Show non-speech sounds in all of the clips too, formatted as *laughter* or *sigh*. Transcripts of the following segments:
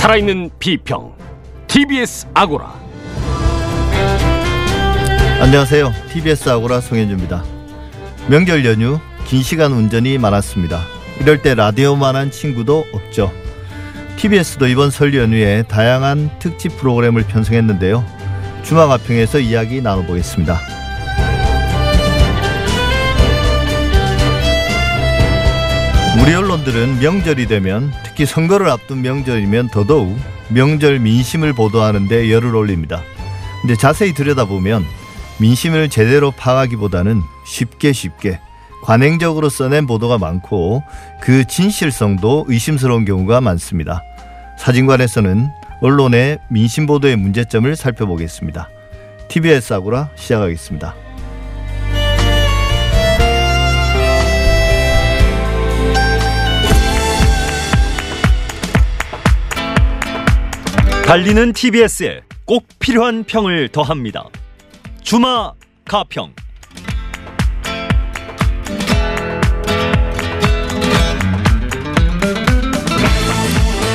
살아있는 비평 TBS 아고라 안녕하세요. TBS 아고라 송현주입니다. 명절 연휴 긴 시간 운전이 많았습니다. 이럴 때 라디오만한 친구도 없죠. TBS도 이번 설 연휴에 다양한 특집 프로그램을 편성했는데요. 주마가평에서 이야기 나눠보겠습니다. 우리 언론들은 명절이 되면 특히 선거를 앞둔 명절이면 더더욱 명절 민심을 보도하는데 열을 올립니다. 근데 자세히 들여다보면 민심을 제대로 파악하기보다는 쉽게 쉽게 관행적으로 써낸 보도가 많고 그 진실성도 의심스러운 경우가 많습니다. 사진관에서는 언론의 민심 보도의 문제점을 살펴보겠습니다. TBS 아고라 시작하겠습니다. 달리는 TBS에 꼭 필요한 평을 더합니다. 주마 가평.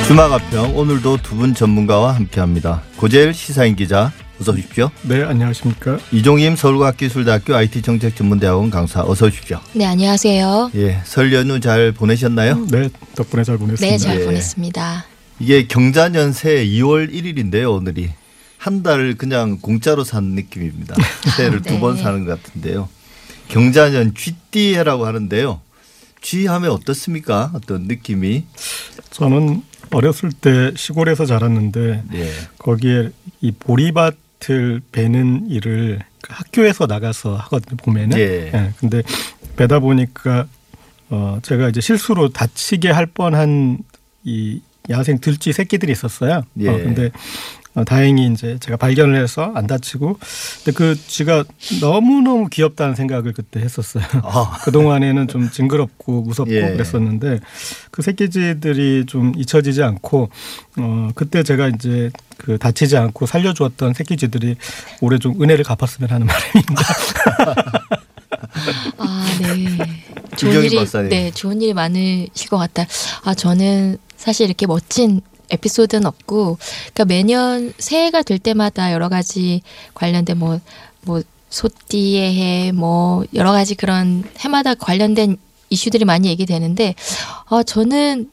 주마 가평 오늘도 두 분 전문가와 함께합니다. 고재일 시사인 기자 어서 오십시오. 네, 안녕하십니까. 이종임 서울과학기술대학교 IT정책전문대학원 강사 어서 오십시오. 네, 안녕하세요. 예, 설 연휴 잘 보내셨나요? 네, 덕분에 잘 보냈습니다. 네, 잘 예. 보냈습니다. 이게 경자년새 2월 1일인데요, 오늘이. 한달 그냥 공짜로 산 느낌입니다. *laughs* 새해를 네. 두번 사는 것 같은데요. 경자년 쥐띠해라고 하는데요. 쥐하면 어떻습니까? 어떤 느낌이? 저는 어렸을 때 시골에서 자랐는데 네. 거기에 이 보리밭을 베는 일을 그 학교에서 나가서 하거든요, 봄에는. 예. 근데 베다 보니까 어 제가 이제 실수로 다치게 할 뻔한 이 야생 들쥐 새끼들이 있었어요. 예. 어, 근데 어, 다행히 이제 제가 발견을 해서 안 다치고 근데 그 쥐가 너무너무 귀엽다는 생각을 그때 했었어요. 아. *laughs* 그동안에는 좀 징그럽고 무섭고 예. 그랬었는데 그 새끼쥐들이 좀 잊혀지지 않고 어 그때 제가 이제 그 다치지 않고 살려주었던 새끼쥐들이 올해 좀 은혜를 갚았으면 하는 *laughs* 바람입니다. 아, 네. 좋은 일이 박사님. 네, 좋은 일이 많으실 것 같다. 아, 저는 사실 이렇게 멋진 에피소드는 없고, 그러니까 매년 새해가 될 때마다 여러 가지 관련된 뭐, 뭐, 소띠의 해, 뭐, 여러 가지 그런 해마다 관련된 이슈들이 많이 얘기되는데, 아, 저는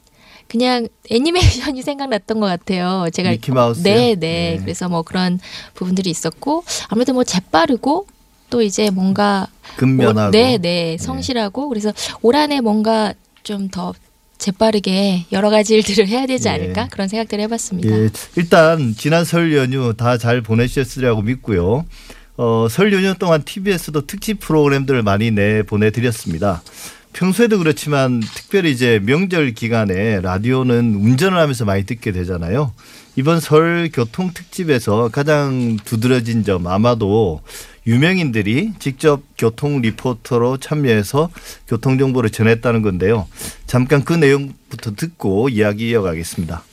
그냥 애니메이션이 *laughs* 생각났던 것 같아요. 제가 미키마우스요? 네, 네, 네. 그래서 뭐 그런 부분들이 있었고 아무래도 뭐 재빠르고 또 이제 뭔가 근면하고. 오- 네, 네, 성실하고 그래서 올 한해 뭔가 좀 더 재빠르게 여러 가지 일들을 해야 되지 예. 않을까 그런 생각들을 해봤습니다. 예, 일단 지난 설 연휴 다 잘 보내셨으리라고 믿고요. 어, 설 연휴 동안 TBS도 특집 프로그램들을 많이 내 보내드렸습니다. 평소에도 그렇지만 특별히 이제 명절 기간에 라디오는 운전을 하면서 많이 듣게 되잖아요. 이번 설 교통 특집에서 가장 두드러진 점 아마도 유명인들이 직접 교통 리포터로 참여해서 교통 정보를 전했다는 건데요. 잠깐 그 내용부터 듣고 이야기 이어가겠습니다.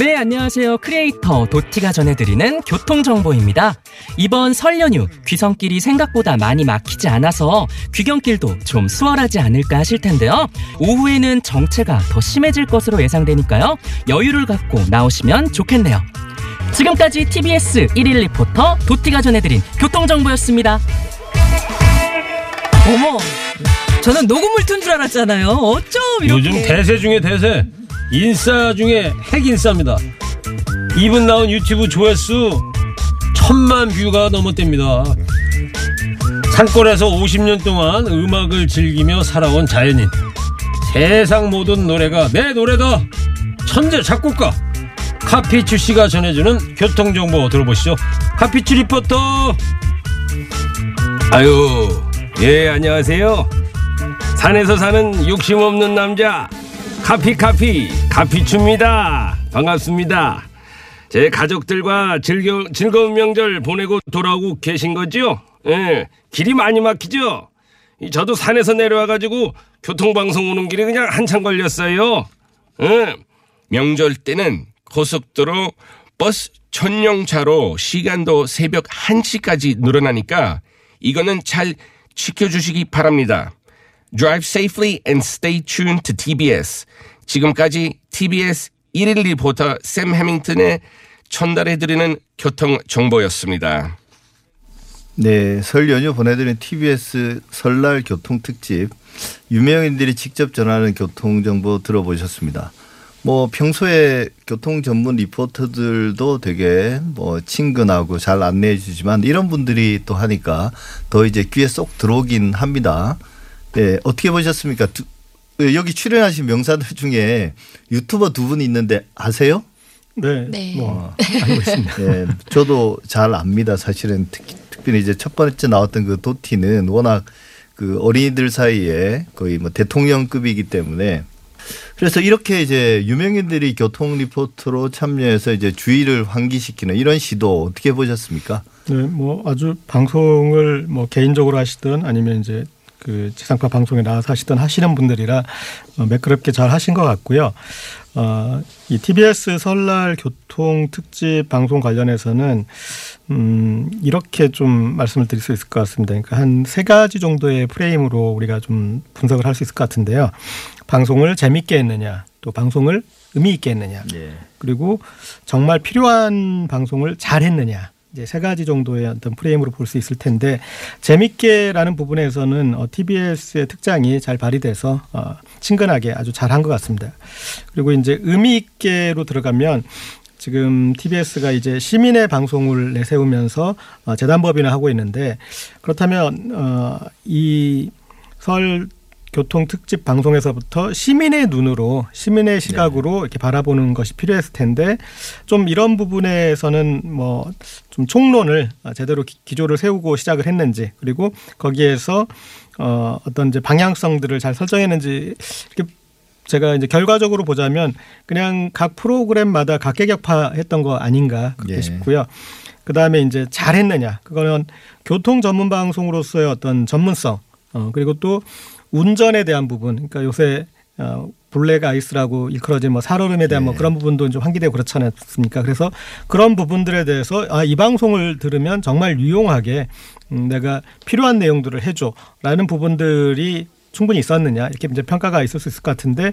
네, 안녕하세요. 크리에이터 도티가 전해드리는 교통정보입니다. 이번 설 연휴 귀성길이 생각보다 많이 막히지 않아서 귀경길도 좀 수월하지 않을까 하실 텐데요. 오후에는 정체가 더 심해질 것으로 예상되니까요. 여유를 갖고 나오시면 좋겠네요. 지금까지 TBS 1일 리포터 도티가 전해드린 교통정보였습니다. 어머, 저는 녹음을 튼줄 알았잖아요. 어쩜 이렇게. 요즘 대세 중에 대세 인싸 중에 핵인싸입니다 이분 나온 유튜브 조회수 천만 뷰가 넘었답니다 산골에서 50년 동안 음악을 즐기며 살아온 자연인 세상 모든 노래가 내 노래다 천재 작곡가 카피추 씨가 전해주는 교통정보 들어보시죠 카피추 리포터 아유 예 안녕하세요 산에서 사는 욕심 없는 남자 카피카피 카피추입니다. 반갑습니다. 제 가족들과 즐겨, 즐거운 명절 보내고 돌아오고 계신 거죠? 예, 길이 많이 막히죠? 이 저도 산에서 내려와가지고 교통방송 오는 길에 그냥 한참 걸렸어요. 예, 명절 때는 고속도로 버스 전용차로 시간도 새벽 1시까지 늘어나니까 이거는 잘 지켜주시기 바랍니다. Drive safely and stay tuned to TBS. 지금까지 TBS 1일 리포터 샘 해밍턴의 전달해드리는 교통 정보였습니다. 네, 설 연휴 보내드린 TBS 설날 교통 특집 유명인들이 직접 전하는 교통 정보 들어보셨습니다. 뭐 평소에 교통 전문 리포터들도 되게 뭐 친근하고 잘 안내해 주지만 이런 분들이 또 하니까 더 이제 귀에 쏙 들어오긴 합니다. 네, 어떻게 보셨습니까? 두, 여기 출연하신 명사들 중에 유튜버 두 분이 있는데 아세요? 네. 네. 뭐 알고 있습니다. 네, 저도 잘 압니다. 사실은 특히, 특별히 이제 첫 번째 나왔던 그 도티는 워낙 그 어린이들 사이에 거의 뭐 대통령급이기 때문에 그래서 이렇게 이제 유명인들이 교통 리포터로 참여해서 이제 주의를 환기시키는 이런 시도 어떻게 보셨습니까? 네, 뭐 아주 방송을 뭐 개인적으로 하시든 아니면 이제 그 지상파 방송에 나와서 하시던 하시는 분들이라 어, 매끄럽게 잘 하신 것 같고요. 어, 이 TBS 설날 교통 특집 방송 관련해서는 음, 이렇게 좀 말씀을 드릴 수 있을 것 같습니다. 그러니까 한 세 가지 정도의 프레임으로 우리가 좀 분석을 할 수 있을 것 같은데요. 방송을 재밌게 했느냐, 또 방송을 의미 있게 했느냐, 예. 그리고 정말 필요한 방송을 잘 했느냐. 이제 세 가지 정도의 어떤 프레임으로 볼 수 있을 텐데 재밌게라는 부분에서는 어, TBS의 특장이 잘 발휘돼서 어, 친근하게 아주 잘한 것 같습니다. 그리고 이제 의미 있게로 들어가면 지금 TBS가 이제 시민의 방송을 내세우면서 어, 재단법인을 하고 있는데 그렇다면 어, 이설 교통 특집 방송에서부터 시민의 눈으로 시민의 시각으로 이렇게 바라보는 것이 필요했을 텐데 좀 이런 부분에서는 뭐 좀 총론을 제대로 기- 기조를 세우고 시작을 했는지 그리고 거기에서 어 어떤 이제 방향성들을 잘 설정했는지 이렇게 제가 이제 결과적으로 보자면 그냥 각 프로그램마다 각계격파했던 거 아닌가 그렇게 예. 싶고요. 그 다음에 이제 잘했느냐 그거는 교통 전문 방송으로서의 어떤 전문성 어 그리고 또 운전에 대한 부분 그러니까 요새 어 블랙 아이스라고 일컬어진 뭐 살얼음에 대한 뭐 네. 그런 부분도 좀 환기되고 그렇지 않습니까? 그래서 그런 부분들에 대해서 아 이 방송을 들으면 정말 유용하게 음, 내가 필요한 내용들을 해줘라는 부분들이 충분히 있었느냐 이렇게 이제 평가가 있을 수 있을 것 같은데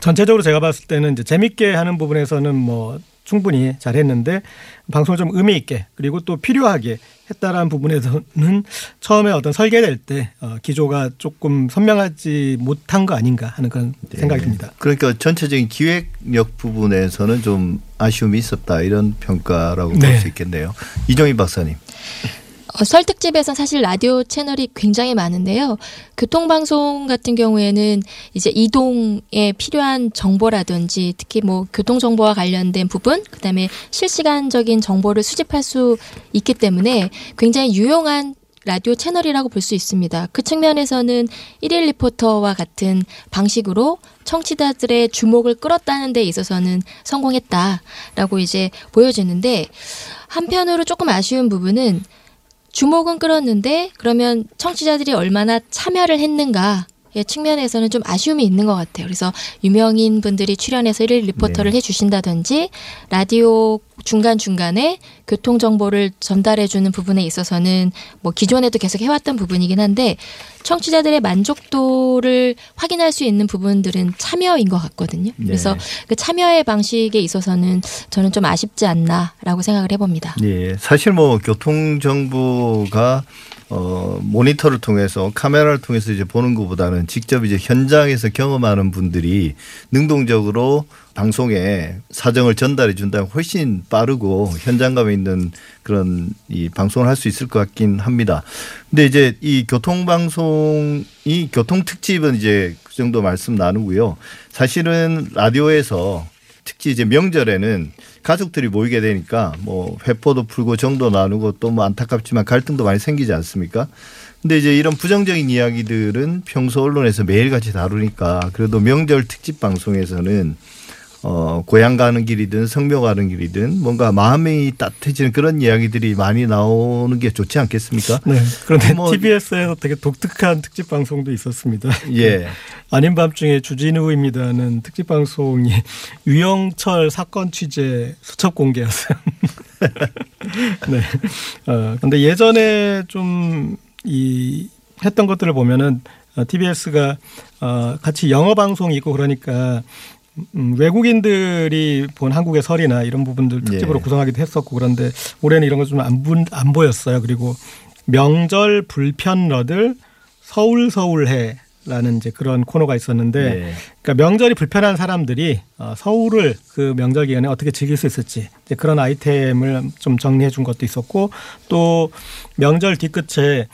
전체적으로 제가 봤을 때는 이제 재밌게 하는 부분에서는 뭐 충분히 잘했는데 방송을 좀 의미 있게 그리고 또 필요하게 했다라는 부분에서는 처음에 어떤 설계될 때 어, 기조가 조금 선명하지 못한 거 아닌가 하는 그런 생각이 듭니다. 그러니까 전체적인 기획력 부분에서는 좀 아쉬움이 있었다 이런 평가라고 볼 네. 수 있겠네요. 이종희 박사님. 어, 설 특집에선 사실 라디오 채널이 굉장히 많은데요. 교통방송 같은 경우에는 이제 이동에 필요한 정보라든지 특히 뭐 교통정보와 관련된 부분, 그 다음에 실시간적인 정보를 수집할 수 있기 때문에 굉장히 유용한 라디오 채널이라고 볼 수 있습니다. 그 측면에서는 일일 리포터와 같은 방식으로 청취자들의 주목을 끌었다는 데 있어서는 성공했다라고 이제 보여지는데 한편으로 조금 아쉬운 부분은 주목은 끌었는데 그러면 청취자들이 얼마나 참여를 했는가 의 측면에서는 좀 아쉬움이 있는 것 같아요. 그래서 유명인 분들이 출연해서 일일 리포터를 해주신다든지 라디오 중간 중간에 교통 정보를 전달해주는 부분에 있어서는 뭐 기존에도 계속 해왔던 부분이긴 한데 청취자들의 만족도를 확인할 수 있는 부분들은 참여인 것 같거든요. 그래서 그 참여의 방식에 있어서는 저는 좀 아쉽지 않나라고 생각을 해봅니다. 예, 사실 뭐 교통 정보가 어 모니터를 통해서 카메라를 통해서 이제 보는 것보다는 직접 이제 현장에서 경험하는 분들이 능동적으로 방송에 사정을 전달해 준다면 훨씬 빠르고 현장감에 있는 그런 이 방송을 할 수 있을 것 같긴 합니다. 근데 이제 이 교통 방송이 교통 특집은 이제 그 정도 말씀 나누고요. 사실은 라디오에서 특히 이제 명절에는 가족들이 모이게 되니까 뭐 회포도 풀고 정도 나누고 또 뭐 안타깝지만 갈등도 많이 생기지 않습니까? 근데 이제 이런 부정적인 이야기들은 평소 언론에서 매일같이 다루니까 그래도 명절 특집 방송에서는 어 고향 가는 길이든 성묘 가는 길이든 뭔가 마음이 따뜻해지는 그런 이야기들이 많이 나오는 게 좋지 않겠습니까? 네. 그런데 뭐- TBS에서 되게 독특한 특집 방송도 있었습니다. 예. *laughs* 아닌 밤중에 주진우입니다는 특집 방송이 유영철 사건 취재 수첩 공개였어요. *laughs* 네. 어, 근데 예전에 좀 이 했던 것들을 보면은 어, TBS가 어, 같이 영어 방송이 있고 그러니까 음, 외국인들이 본 한국의 설이나 이런 부분들 특집으로 예. 구성하기도 했었고 그런데 올해는 이런 거좀안 안 보였어요. 그리고 명절 불편러들 서울 서울해 라는 이제 그런 코너가 있었는데 예. 그러니까 명절이 불편한 사람들이 어, 서울을 그 명절 기간에 어떻게 즐길 수 있을지 이제 그런 아이템을 좀 정리해 준 것도 있었고 또 명절 뒤끝에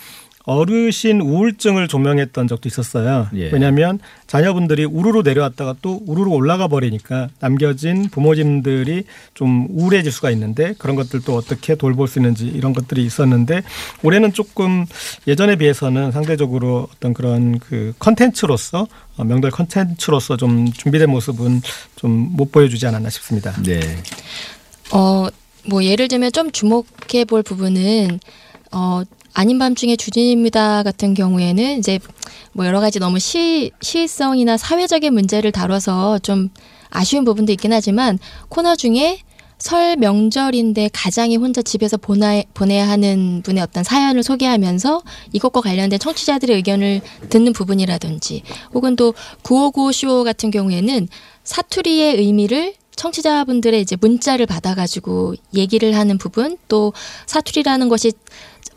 어르신 우울증을 조명했던 적도 있었어요. 예. 왜냐하면 자녀분들이 우르르 내려왔다가 또 우르르 올라가 버리니까 남겨진 부모님들이 좀 우울해질 수가 있는데 그런 것들도 어떻게 돌볼 수 있는지 이런 것들이 있었는데 올해는 조금 예전에 비해서는 상대적으로 어떤 그런 그 컨텐츠로서 어, 명절 컨텐츠로서 좀 준비된 모습은 좀 못 보여주지 않았나 싶습니다. 네. 어, 뭐 예를 들면 좀 주목해 볼 부분은 어 아닌 밤중에 주진입니다 같은 경우에는 이제 뭐 여러 가지 너무 시 시의성이나 사회적인 문제를 다뤄서 좀 아쉬운 부분도 있긴 하지만 코너 중에 설 명절인데 가장이 혼자 집에서 보나, 보내야 하는 분의 어떤 사연을 소개하면서 이것과 관련된 청취자들의 의견을 듣는 부분이라든지 혹은 또 959쇼 같은 경우에는 사투리의 의미를 청취자분들의 이제 문자를 받아가지고 얘기를 하는 부분 또 사투리라는 것이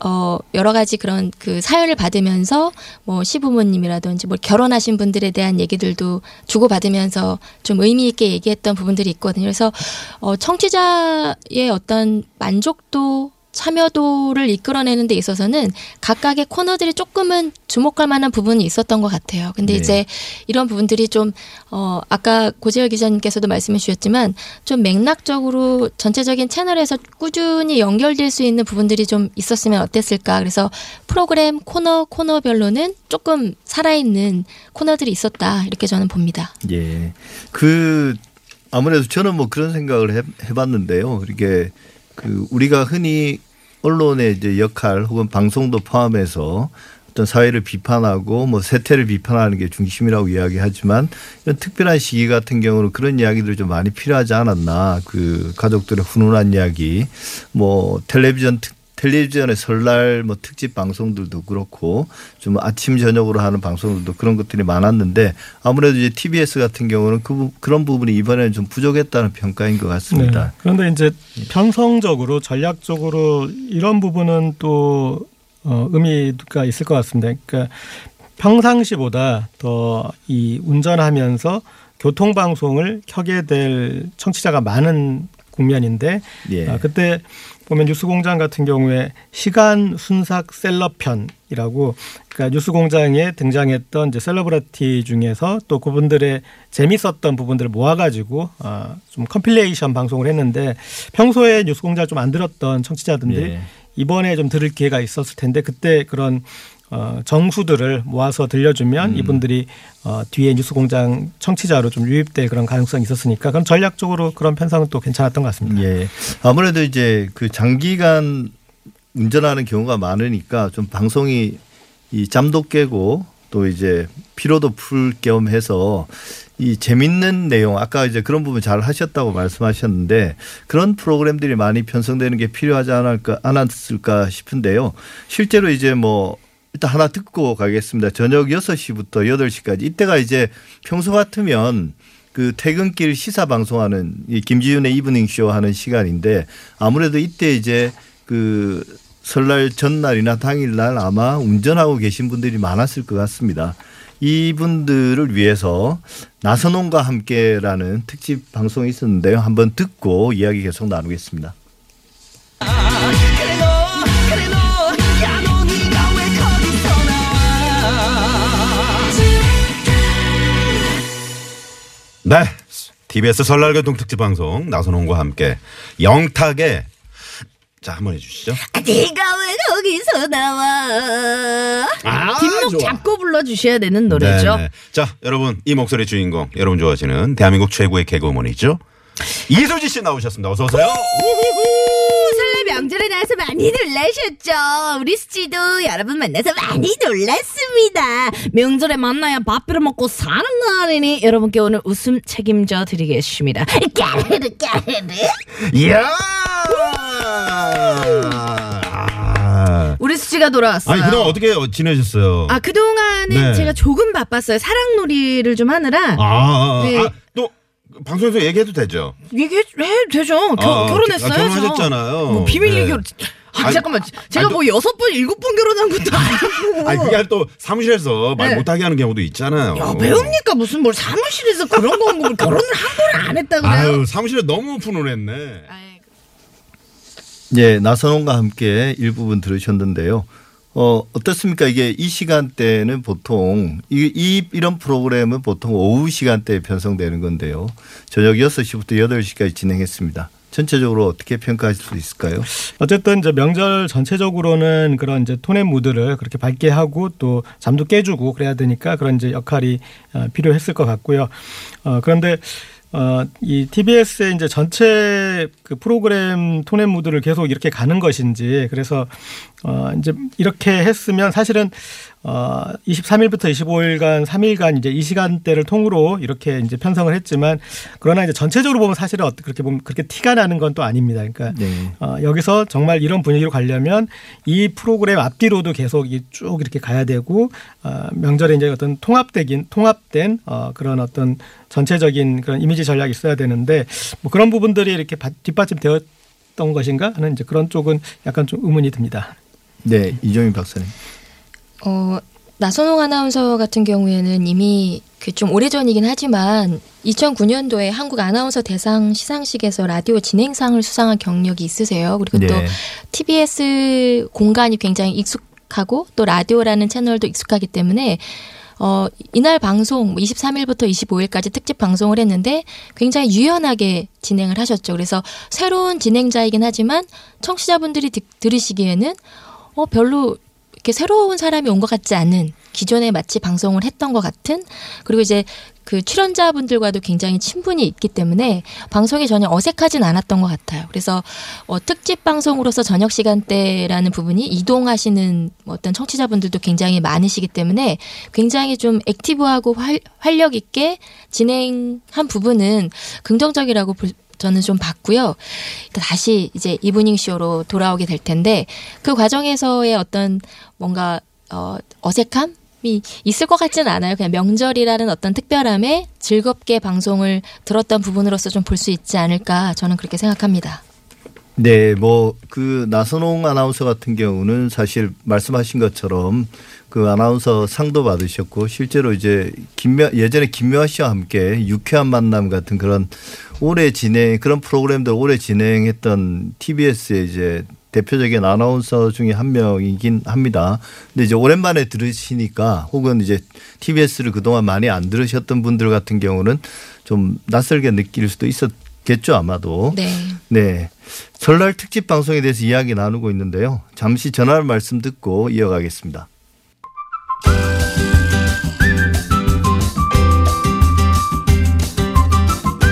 어 여러 가지 그런 그 사연을 받으면서 뭐 시부모님이라든지 뭐 결혼하신 분들에 대한 얘기들도 주고 받으면서 좀 의미 있게 얘기했던 부분들이 있거든요. 그래서 어 청취자의 어떤 만족도 참여도를 이끌어내는 데 있어서는 각각의 코너들이 조금은 주목할 만한 부분이 있었던 것 같아요. 근데 네. 이제 이런 부분들이 좀, 어, 아까 고재열 기자님께서도 말씀해 주셨지만 좀 맥락적으로 전체적인 채널에서 꾸준히 연결될 수 있는 부분들이 좀 있었으면 어땠을까. 그래서 프로그램 코너, 코너별로는 조금 살아있는 코너들이 있었다. 이렇게 저는 봅니다. 예. 그 아무래도 저는 뭐 그런 생각을 해, 해봤는데요. 이게 그 우리가 흔히 언론의 이제 역할 혹은 방송도 포함해서 어떤 사회를 비판하고 뭐 세태를 비판하는 게 중심이라고 이야기하지만 이런 특별한 시기 같은 경우는 그런 이야기들이 좀 많이 필요하지 않았나. 그 가족들의 훈훈한 이야기. 뭐 텔레비전 특 텔레비전의 설날 뭐 특집 방송들도 그렇고 좀 아침 저녁으로 하는 방송들도 그런 것들이 많았는데 아무래도 이제 TBS 같은 경우는 그 부- 그런 부분이 이번에는 좀 부족했다는 평가인 것 같습니다. 네. 그런데 이제 편성적으로 전략적으로 이런 부분은 또 어, 의미가 있을 것 같습니다. 그러니까 평상시보다 더 이 운전하면서 교통 방송을 켜게 될 청취자가 많은 국면인데 예. 아, 그때 보면 뉴스공장 같은 경우에 시간 순삭 셀럽편이라고 그러니까 뉴스공장에 등장했던 이제 셀러브리티 중에서 또 그분들의 재밌었던 부분들을 모아가지고 아, 좀 compilation 방송을 했는데 평소에 뉴스공장을 좀안 들었던 청취자들이 예. 이번에 좀 들을 기회가 있었을 텐데 그때 그런 어, 정수들을 모아서 들려주면 이분들이 어, 뒤에 뉴스공장 청취자로 좀 유입될 그런 가능성이 있었으니까 그럼 전략적으로 그런 편성은 또 괜찮았던 것 같습니다. 예. 아무래도 이제 그 장기간 운전하는 경우가 많으니까 좀 방송이 이 잠도 깨고 또 이제 피로도 풀 겸 해서 이 재밌는 내용 아까 이제 그런 부분 잘 하셨다고 말씀하셨는데 그런 프로그램들이 많이 편성되는 게 필요하지 않을까 않았을까 싶은데요. 실제로 이제 뭐 일단 하나 듣고 가겠습니다. 저녁 6시부터 8시까지 이때가 이제 평소 같으면 그 퇴근길 시사 방송하는 이 김지윤의 이브닝 쇼 하는 시간인데 아무래도 이때 이제 그 설날 전날이나 당일날 아마 운전하고 계신 분들이 많았을 것 같습니다. 이분들을 위해서 나선홍과 함께라는 특집 방송이 있었는데요. 한번 듣고 이야기 계속 나누겠습니다. 네. TBS 설날 교통 특집 방송 나선홍과 함께 영탁의 자 한번 해주시죠. 네가 왜 거기서 나와? 아, 뒷목 좋아. 잡고 불러주셔야 되는 노래죠. 네네. 자 여러분 이 목소리 주인공 여러분 좋아하시는 대한민국 최고의 개그우먼이죠. 이소지 씨 나오셨습니다. 어서 오세요. 명절에 나와서 많이 놀라셨죠? 우리 수지도 여러분 만나서 많이 놀랐습니다. 명절에 만나야 밥 비려 먹고 사는 날이니 여러분께 오늘 웃음 책임져 드리겠습니다. 까르르 까르르. 이야. 아, 네. 우리 수지가 돌아왔어요. 아니 그럼 어떻게 지내셨어요? 아, 그동안은 네. 제가 조금 바빴어요. 사랑놀이를 좀 하느라. 아, 아, 아, 네. 아, 또 방송에서 얘기해도 되죠? 얘기해 되죠. 겨, 아, 결혼했어요. 아, 결혼하셨잖아요. 뭐 비밀 네. 얘기. 아, 아니, 잠깐만. 제가 아니, 뭐 여섯 번, 일곱 번 결혼한 것도 아니고. 아니 그게 또 사무실에서 말 네. 못하게 하는 경우도 있잖아요. 야, 배웁니까? 무슨 뭘 사무실에서 그런 거뭐 결혼을 한 번 안 했다 그래요? 아유 사무실에 너무 훈훈했네. 예, 나선홍과 함께 일부분 들으셨는데요. 어, 어떻습니까? 이게 이 시간대는 보통 이, 이 이런 프로그램은 보통 오후 시간대에 편성되는 건데요. 저녁 6시부터 8시까지 진행했습니다. 전체적으로 어떻게 평가하실 수 있을까요? 어쨌든 이제 명절 전체적으로는 그런 이제 톤의 무드를 그렇게 밝게 하고 또 잠도 깨주고 그래야 되니까 그런 이제 역할이 어, 필요했을 것 같고요. 어, 그런데 어, 이 TBS의 이제 전체 그 프로그램 톤의 무드를 계속 이렇게 가는 것인지 그래서 어, 이제 이렇게 했으면 사실은 어, 23일부터 25일간 3일간 이제 이 시간대를 통으로 이렇게 이제 편성을 했지만 그러나 이제 전체적으로 보면 사실은 어떻게 그렇게 보면 그렇게 티가 나는 건 또 아닙니다. 그러니까 네. 어, 여기서 정말 이런 분위기로 가려면 이 프로그램 앞뒤로도 계속 이쭉 이렇게 가야 되고 어, 명절에 이제 어떤 통합되긴 통합된 어, 그런 어떤 전체적인 그런 이미지 전략이 있어야 되는데 뭐 그런 부분들이 이렇게 바- 뒷받침되었 던 것인가 하는 이제 그런 쪽은 약간 좀 의문이 듭니다. 네, 이종민 박사님. 어, 나선홍 아나운서 같은 경우에는 이미 그 좀 오래전이긴 하지만 2009년도에 한국 아나운서 대상 시상식에서 라디오 진행상을 수상한 경력이 있으세요. 그리고 또 네. TBS 공간이 굉장히 익숙하고 또 라디오라는 채널도 익숙하기 때문에 어, 이날 방송 23일부터 25일까지 특집 방송을 했는데 굉장히 유연하게 진행을 하셨죠. 그래서 새로운 진행자이긴 하지만 청취자분들이 듣- 들으시기에는 어, 별로 이렇게 새로운 사람이 온 것 같지 않은 기존에 마치 방송을 했던 것 같은 그리고 이제 그 출연자분들과도 굉장히 친분이 있기 때문에 방송이 전혀 어색하진 않았던 것 같아요. 그래서 어, 특집 방송으로서 저녁 시간대라는 부분이 이동하시는 어떤 청취자분들도 굉장히 많으시기 때문에 굉장히 좀 active하고 활, 활력 있게 진행한 부분은 긍정적이라고 볼- 저는 좀 봤고요. 다시 이제 이브닝 쇼로 돌아오게 될 텐데 그 과정에서의 어떤 뭔가 어, 어색함 이 있을 것 같지는 않아요. 그냥 명절이라는 어떤 특별함에 즐겁게 방송을 들었던 부분으로서 좀 볼 수 있지 않을까 저는 그렇게 생각합니다. 네, 뭐 그 나선홍 아나운서 같은 경우는 사실 말씀하신 것처럼 그 아나운서 상도 받으셨고 실제로 이제 김묘 예전에 김묘아 씨와 함께 유쾌한 만남 같은 그런 오래 진행 그런 프로그램들 오래 진행했던 TBS의 이제 대표적인 아나운서 중에 한 명이긴 합니다. 근데 이제 오랜만에 들으시니까 혹은 이제 TBS를 그동안 많이 안 들으셨던 분들 같은 경우는 좀 낯설게 느낄 수도 있었겠죠 아마도. 네. 네. 설날 특집 방송에 대해서 이야기 나누고 있는데요. 잠시 전화 말씀 듣고 이어가겠습니다.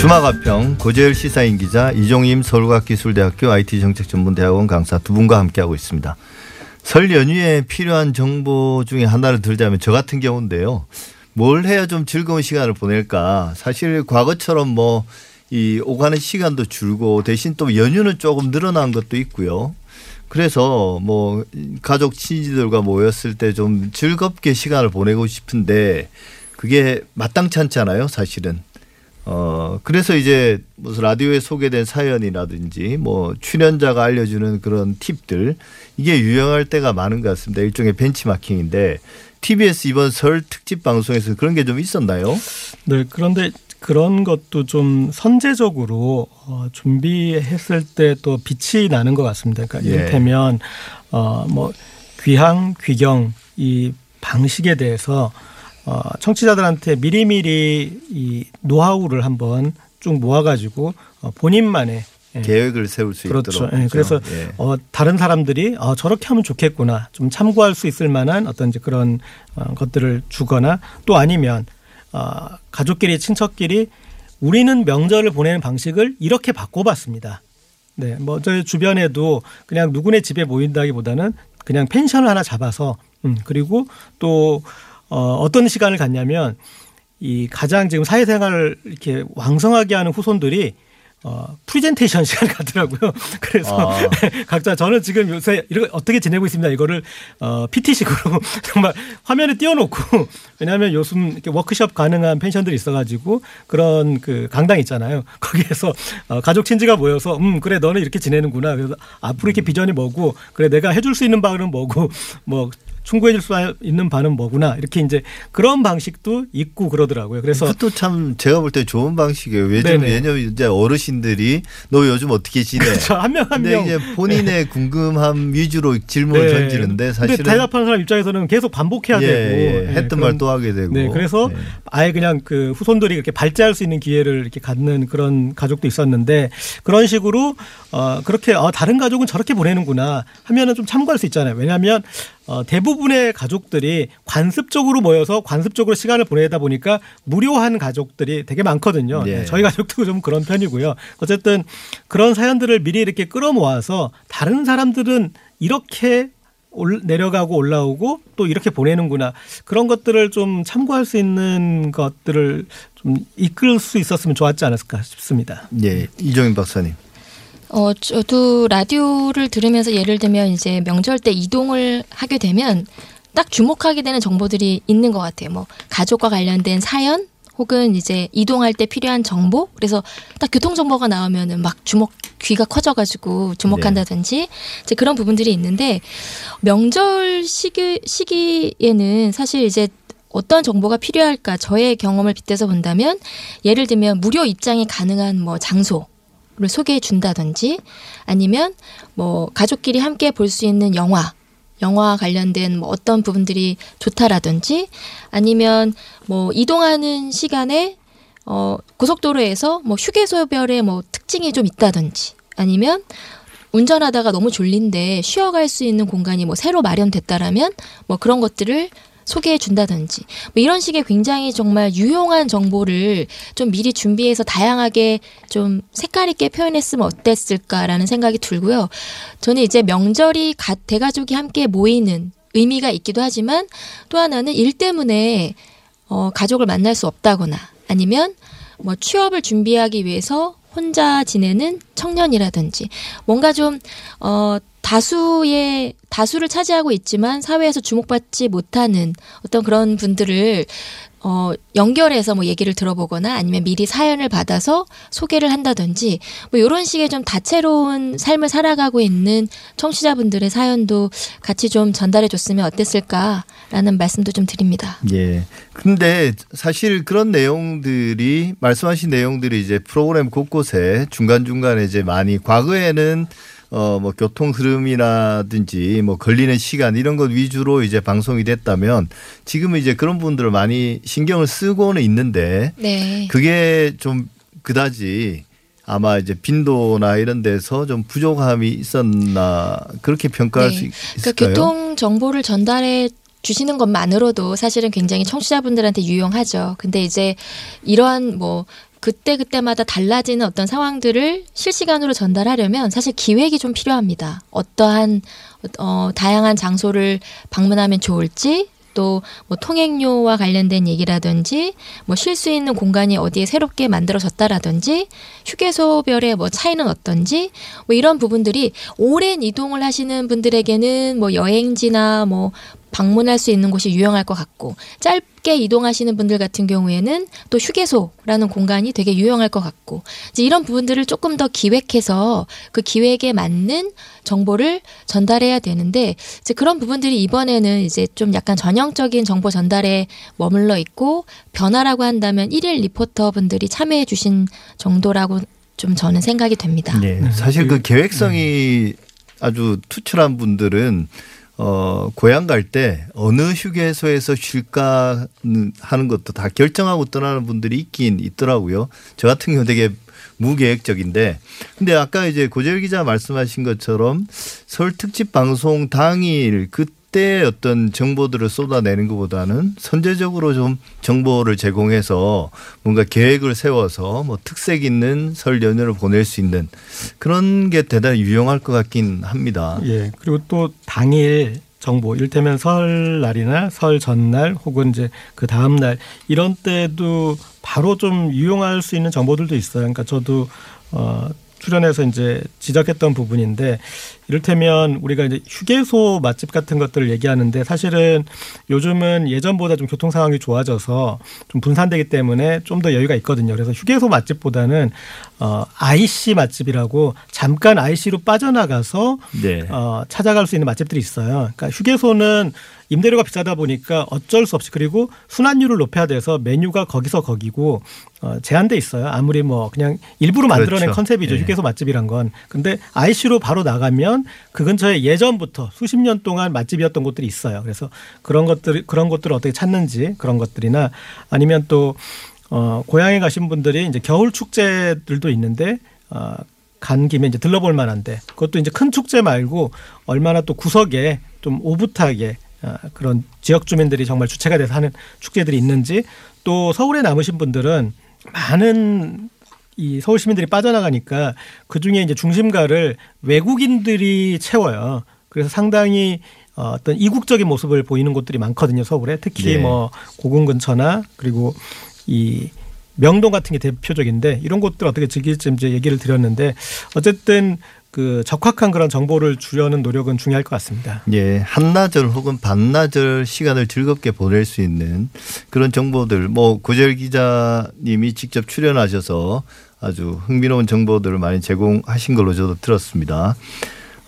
주마가평 고재열 시사인 기자 이종임 서울과학기술대학교 IT정책전문대학원 강사 두 분과 함께하고 있습니다. 설 연휴에 필요한 정보 중에 하나를 들자면 저 같은 경우인데요. 뭘 해야 좀 즐거운 시간을 보낼까. 사실 과거처럼 뭐 이 오가는 시간도 줄고 대신 또 연휴는 조금 늘어난 것도 있고요. 그래서 뭐 가족 친지들과 모였을 때 좀 즐겁게 시간을 보내고 싶은데 그게 마땅치 않잖아요, 사실은. 어, 그래서 이제 무슨 라디오에 소개된 사연이라든지 뭐 출연자가 알려주는 그런 팁들 이게 유행할 때가 많은 것 같습니다. 일종의 벤치마킹인데 TBS 이번 설 특집 방송에서 그런 게 좀 있었나요? 네, 그런데 그런 것도 좀 선제적으로 어, 준비했을 때 또 빛이 나는 것 같습니다. 그러니까 예. 이를테면 어, 뭐 귀향, 귀경 이 방식에 대해서 어, 청취자들한테 미리미리 이 노하우를 한번 쭉 모아가지고 어, 본인만의 예. 계획을 세울 수 그렇죠. 있도록. 예, 그래서 예. 어, 다른 사람들이 어, 저렇게 하면 좋겠구나 좀 참고할 수 있을 만한 어떤 이제 그런 어, 것들을 주거나 또 아니면 어, 가족끼리 친척끼리 우리는 명절을 보내는 방식을 이렇게 바꿔봤습니다. 네, 뭐 저희 주변에도 그냥 누구네 집에 모인다기보다는 그냥 펜션을 하나 잡아서 음, 그리고 또 어, 어떤 시간을 갖냐면 이 가장 지금 사회생활을 이렇게 왕성하게 하는 후손들이 어, 프리젠테이션 *laughs* 시간을 갖더라고요. *laughs* 그래서 아. *laughs* 각자 저는 지금 요새 이렇게 어떻게 지내고 있습니다. 이거를 어, PT식으로 정말 화면에 띄워놓고 왜냐하면 요즘 이렇게 워크숍 가능한 펜션들이 있어가지고 그런 그 강당 있잖아요. 거기에서 어, 가족 친지가 모여서 음 그래 너는 이렇게 지내는구나. 그래서 앞으로 이렇게 비전이 뭐고 그래 내가 해줄 수 있는 바는 뭐고 뭐 충고해줄 수 있는 바는 뭐구나 이렇게 이제 그런 방식도 있고 그러더라고요. 그래서 그것도 참 제가 볼 때 좋은 방식이에요. 왜냐면. 왜냐면 이제 어르신들이 너 요즘 어떻게 지내? *laughs* 그렇죠. 한명 한 명. 이제 본인의 궁금함 위주로 질문을 네. 던지는데 사실은 대답하는 사람 입장에서는 계속 반복해야 예, 되고 예. 예, 했던 말 또 하게 되고. 네, 그래서 네. 아예 그냥 그 후손들이 이렇게 발제할 수 있는 기회를 이렇게 갖는 그런 가족도 있었는데 그런 식으로 어 그렇게 어 다른 가족은 저렇게 보내는구나 하면은 좀 참고할 수 있잖아요. 왜냐하면 어 대부분의 가족들이 관습적으로 모여서 관습적으로 시간을 보내다 보니까 무료한 가족들이 되게 많거든요. 네. 네, 저희 가족도 좀 그런 편이고요. 어쨌든 그런 사연들을 미리 이렇게 끌어모아서 다른 사람들은 이렇게 올, 내려가고 올라오고 또 이렇게 보내는구나 그런 것들을 좀 참고할 수 있는 것들을 좀 이끌 수 있었으면 좋았지 않았을까 싶습니다. 예, 이종인 박사님. 어, 저도 라디오를 들으면서 예를 들면 이제 명절 때 이동을 하게 되면 딱 주목하게 되는 정보들이 있는 것 같아요. 뭐 가족과 관련된 사연 혹은 이제 이동할 때 필요한 정보. 그래서 딱 교통 정보가 나오면은 막 주목 귀가 커져가지고 주목한다든지 이제 그런 부분들이 있는데 명절 시기 시기에는 사실 이제 어떤 정보가 필요할까 저의 경험을 빗대서 본다면 예를 들면 무료 입장이 가능한 뭐 장소 를 소개해 준다든지 아니면 뭐 가족끼리 함께 볼 수 있는 영화 영화 관련된 뭐 어떤 부분들이 좋다라든지 아니면 뭐 이동하는 시간에 어 고속도로에서 뭐 휴게소별의 뭐 특징이 좀 있다든지 아니면 운전하다가 너무 졸린데 쉬어갈 수 있는 공간이 뭐 새로 마련됐다라면 뭐 그런 것들을 소개해 준다든지 뭐 이런 식의 굉장히 정말 유용한 정보를 좀 미리 준비해서 다양하게 좀 색깔 있게 표현했으면 어땠을까라는 생각이 들고요. 저는 이제 명절이 가, 대가족이 함께 모이는 의미가 있기도 하지만 또 하나는 일 때문에 어, 가족을 만날 수 없다거나 아니면 뭐 취업을 준비하기 위해서 혼자 지내는 청년이라든지 뭔가 좀 어, 다수의 다수를 차지하고 있지만 사회에서 주목받지 못하는 어떤 그런 분들을 어, 연결해서 뭐 얘기를 들어보거나 아니면 미리 사연을 받아서 소개를 한다든지 뭐 이런 식의 좀 다채로운 삶을 살아가고 있는 청취자분들의 사연도 같이 좀 전달해 줬으면 어땠을까라는 말씀도 좀 드립니다. 예. 근데 사실 그런 내용들이 말씀하신 내용들이 이제 프로그램 곳곳에 중간중간에 이제 많이 과거에는 어 뭐 교통 흐름이라든지 뭐 걸리는 시간 이런 것 위주로 이제 방송이 됐다면 지금은 이제 그런 분들을 많이 신경을 쓰고는 있는데 네. 그게 좀 그다지 아마 이제 빈도나 이런 데서 좀 부족함이 있었나 그렇게 평가할 네. 수 그러니까 있을까요? 교통 정보를 전달해 주시는 것만으로도 사실은 굉장히 청취자분들한테 유용하죠. 근데 이제 이러한 뭐 그때 그때마다 달라지는 어떤 상황들을 실시간으로 전달하려면 사실 기획이 좀 필요합니다. 어떠한 어 다양한 장소를 방문하면 좋을지 또 뭐 통행료와 관련된 얘기라든지 뭐 쉴 수 있는 공간이 어디에 새롭게 만들어졌다라든지 휴게소별의 뭐 차이는 어떤지 뭐 이런 부분들이 오랜 이동을 하시는 분들에게는 뭐 여행지나 뭐 방문할 수 있는 곳이 유용할 것 같고 짧게 이동하시는 분들 같은 경우에는 또 휴게소라는 공간이 되게 유용할 것 같고 이제 이런 부분들을 조금 더 기획해서 그 기획에 맞는 정보를 전달해야 되는데 이제 그런 부분들이 이번에는 이제 좀 약간 전형적인 정보 전달에 머물러 있고 변화라고 한다면 일일 리포터 분들이 참여해 주신 정도라고 좀 저는 생각이 됩니다. 네. 사실 그 계획성이 아주 투철한 분들은 어, 고향 갈 때 어느 휴게소에서 쉴까 하는 것도 다 결정하고 떠나는 분들이 있긴 있더라고요. 저 같은 경우 되게 무계획적인데 근데 아까 이제 고재열 기자 말씀하신 것처럼 설 특집 방송 당일 그 때 어떤 정보들을 쏟아내는 것보다는 선제적으로 좀 정보를 제공해서 뭔가 계획을 세워서 뭐 특색 있는 설 연휴를 보낼 수 있는 그런 게 대단히 유용할 것 같긴 합니다. 예. 그리고 또 당일 정보, 이를테면 설날이나 설 전날 혹은 이제 그 다음날 이런 때도 바로 좀 유용할 수 있는 정보들도 있어요. 그러니까 저도 어 출연해서 이제 지적했던 부분인데 이를테면 우리가 이제 휴게소 맛집 같은 것들을 얘기하는데 사실은 요즘은 예전보다 좀 교통 상황이 좋아져서 좀 분산되기 때문에 좀 더 여유가 있거든요. 그래서 휴게소 맛집보다는 어 IC 맛집이라고 잠깐 IC로 빠져나가서 네. 어, 찾아갈 수 있는 맛집들이 있어요. 그러니까 휴게소는 임대료가 비싸다 보니까 어쩔 수 없이 그리고 순환율을 높여야 돼서 메뉴가 거기서 거기고 어, 제한돼 있어요. 아무리 뭐 그냥 일부러 만들어낸 그렇죠. 컨셉이죠. 예. 휴게소 맛집이란 건. 근데 IC로 바로 나가면 그 근처에 예전부터 수십 년 동안 맛집이었던 곳들이 있어요. 그래서 그런 것들 그런 곳들을 어떻게 찾는지 그런 것들이나 아니면 또 어, 고향에 가신 분들이 이제 겨울 축제들도 있는데 어, 간 김에 이제 들러볼 만한데 그것도 이제 큰 축제 말고 얼마나 또 구석에 좀 오붓하게 어, 그런 지역 주민들이 정말 주체가 돼서 하는 축제들이 있는지 또 서울에 남으신 분들은 많은 이 서울 시민들이 빠져나가니까 그 중에 이제 중심가를 외국인들이 채워요. 그래서 상당히 어, 어떤 이국적인 모습을 보이는 곳들이 많거든요. 서울에 특히 네. 뭐 고궁 근처나 그리고 이 명동 같은 게 대표적인데 이런 곳들 어떻게 즐길지 이제 얘기를 드렸는데 어쨌든 그 적확한 그런 정보를 주려는 노력은 중요할 것 같습니다. 예, 한나절 혹은 반나절 시간을 즐겁게 보낼 수 있는 그런 정보들, 뭐 고재열 기자님이 직접 출연하셔서 아주 흥미로운 정보들을 많이 제공하신 걸로 저도 들었습니다.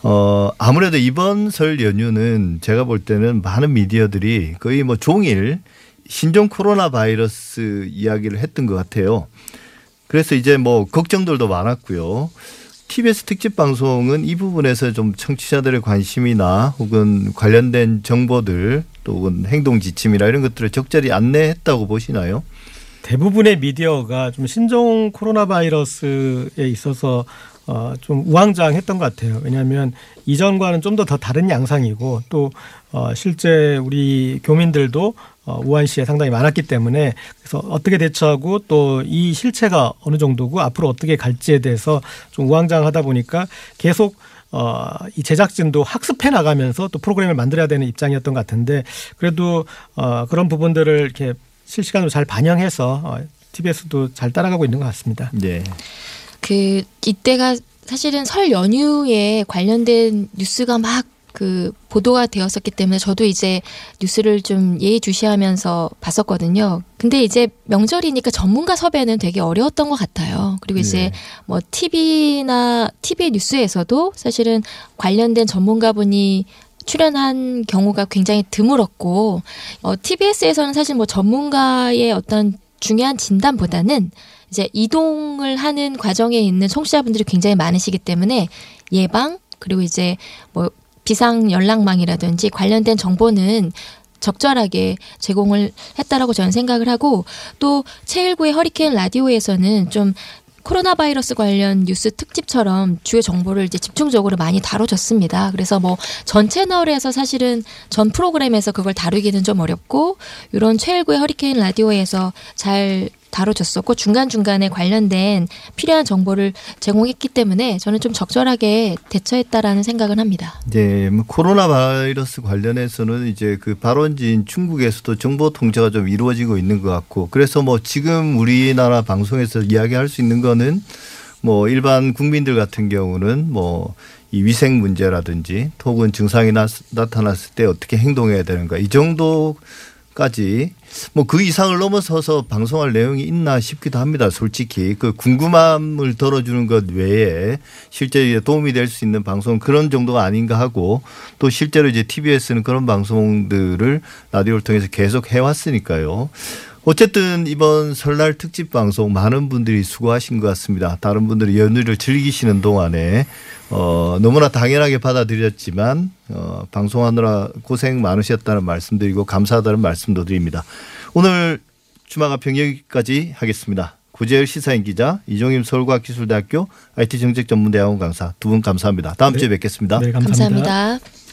어, 아무래도 이번 설 연휴는 제가 볼 때는 많은 미디어들이 거의 뭐 종일 신종 코로나 바이러스 이야기를 했던 것 같아요. 그래서 이제 뭐 걱정들도 많았고요. TBS 특집 방송은 이 부분에서 좀 청취자들의 관심이나 혹은 관련된 정보들 또 혹은 행동 지침이나 이런 것들을 적절히 안내했다고 보시나요? 대부분의 미디어가 좀 신종 코로나 바이러스에 있어서 어, 좀 우왕좌왕했던 것 같아요. 왜냐하면 이전과는 좀 더 더 다른 양상이고 또 어, 실제 우리 교민들도 어, 우한 시에 상당히 많았기 때문에 그래서 어떻게 대처하고 또 이 실체가 어느 정도고 앞으로 어떻게 갈지에 대해서 좀 우왕좌왕하다 보니까 계속 어, 이 제작진도 학습해 나가면서 또 프로그램을 만들어야 되는 입장이었던 것 같은데 그래도 어, 그런 부분들을 이렇게 실시간으로 잘 반영해서 어, TBS도 잘 따라가고 있는 것 같습니다. 네. 그 이때가 사실은 설 연휴에 관련된 뉴스가 막 그 보도가 되었었기 때문에 저도 이제 뉴스를 좀 예의주시하면서 봤었거든요. 근데 이제 명절이니까 전문가 섭외는 되게 어려웠던 것 같아요. 그리고 이제 네. 뭐 TV나 TV 뉴스에서도 사실은 관련된 전문가분이 출연한 경우가 굉장히 드물었고 어, TBS에서는 사실 뭐 전문가의 어떤 중요한 진단보다는 이제 이동을 하는 과정에 있는 청취자분들이 굉장히 많으시기 때문에 예방 그리고 이제 뭐 비상 연락망이라든지 관련된 정보는 적절하게 제공을 했다라고 저는 생각을 하고 또 제1구의 허리케인 라디오에서는 좀 코로나 바이러스 관련 뉴스 특집처럼 주요 정보를 이제 집중적으로 많이 다뤄졌습니다. 그래서 뭐 전 채널에서 사실은 전 프로그램에서 그걸 다루기는 좀 어렵고 이런 최일구의 허리케인 라디오에서 잘 다뤄졌었고 중간중간에 관련된 필요한 정보를 제공했기 때문에 저는 좀 적절하게 대처했다라는 생각은 합니다. 네, 뭐 코로나 바이러스 관련해서는 이제 그 발원지인 중국에서도 정보 통제가 좀 이루어지고 있는 것 같고 그래서 뭐 지금 우리나라 방송에서 이야기할 수 있는 거는 뭐 일반 국민들 같은 경우는 뭐 이 위생 문제라든지 혹은 증상이 나, 나타났을 때 어떻게 행동해야 되는가 이 정도까지 뭐 그 이상을 넘어서서 방송할 내용이 있나 싶기도 합니다. 솔직히 그 궁금함을 덜어주는 것 외에 실제 도움이 될 수 있는 방송 그런 정도가 아닌가 하고 또 실제로 이제 TBS는 그런 방송들을 라디오를 통해서 계속 해왔으니까요. 어쨌든 이번 설날 특집 방송 많은 분들이 수고하신 것 같습니다. 다른 분들이 연휴를 즐기시는 동안에 어, 너무나 당연하게 받아들였지만 어, 방송하느라 고생 많으셨다는 말씀드리고 감사하다는 말씀도 드립니다. 오늘 주마가평 여기까지 하겠습니다. 구재열 시사인 기자, 이종임 서울과학기술대학교 IT정책전문대학원 강사 두 분 감사합니다. 다음 주에 뵙겠습니다. 네, 감사합니다. 감사합니다.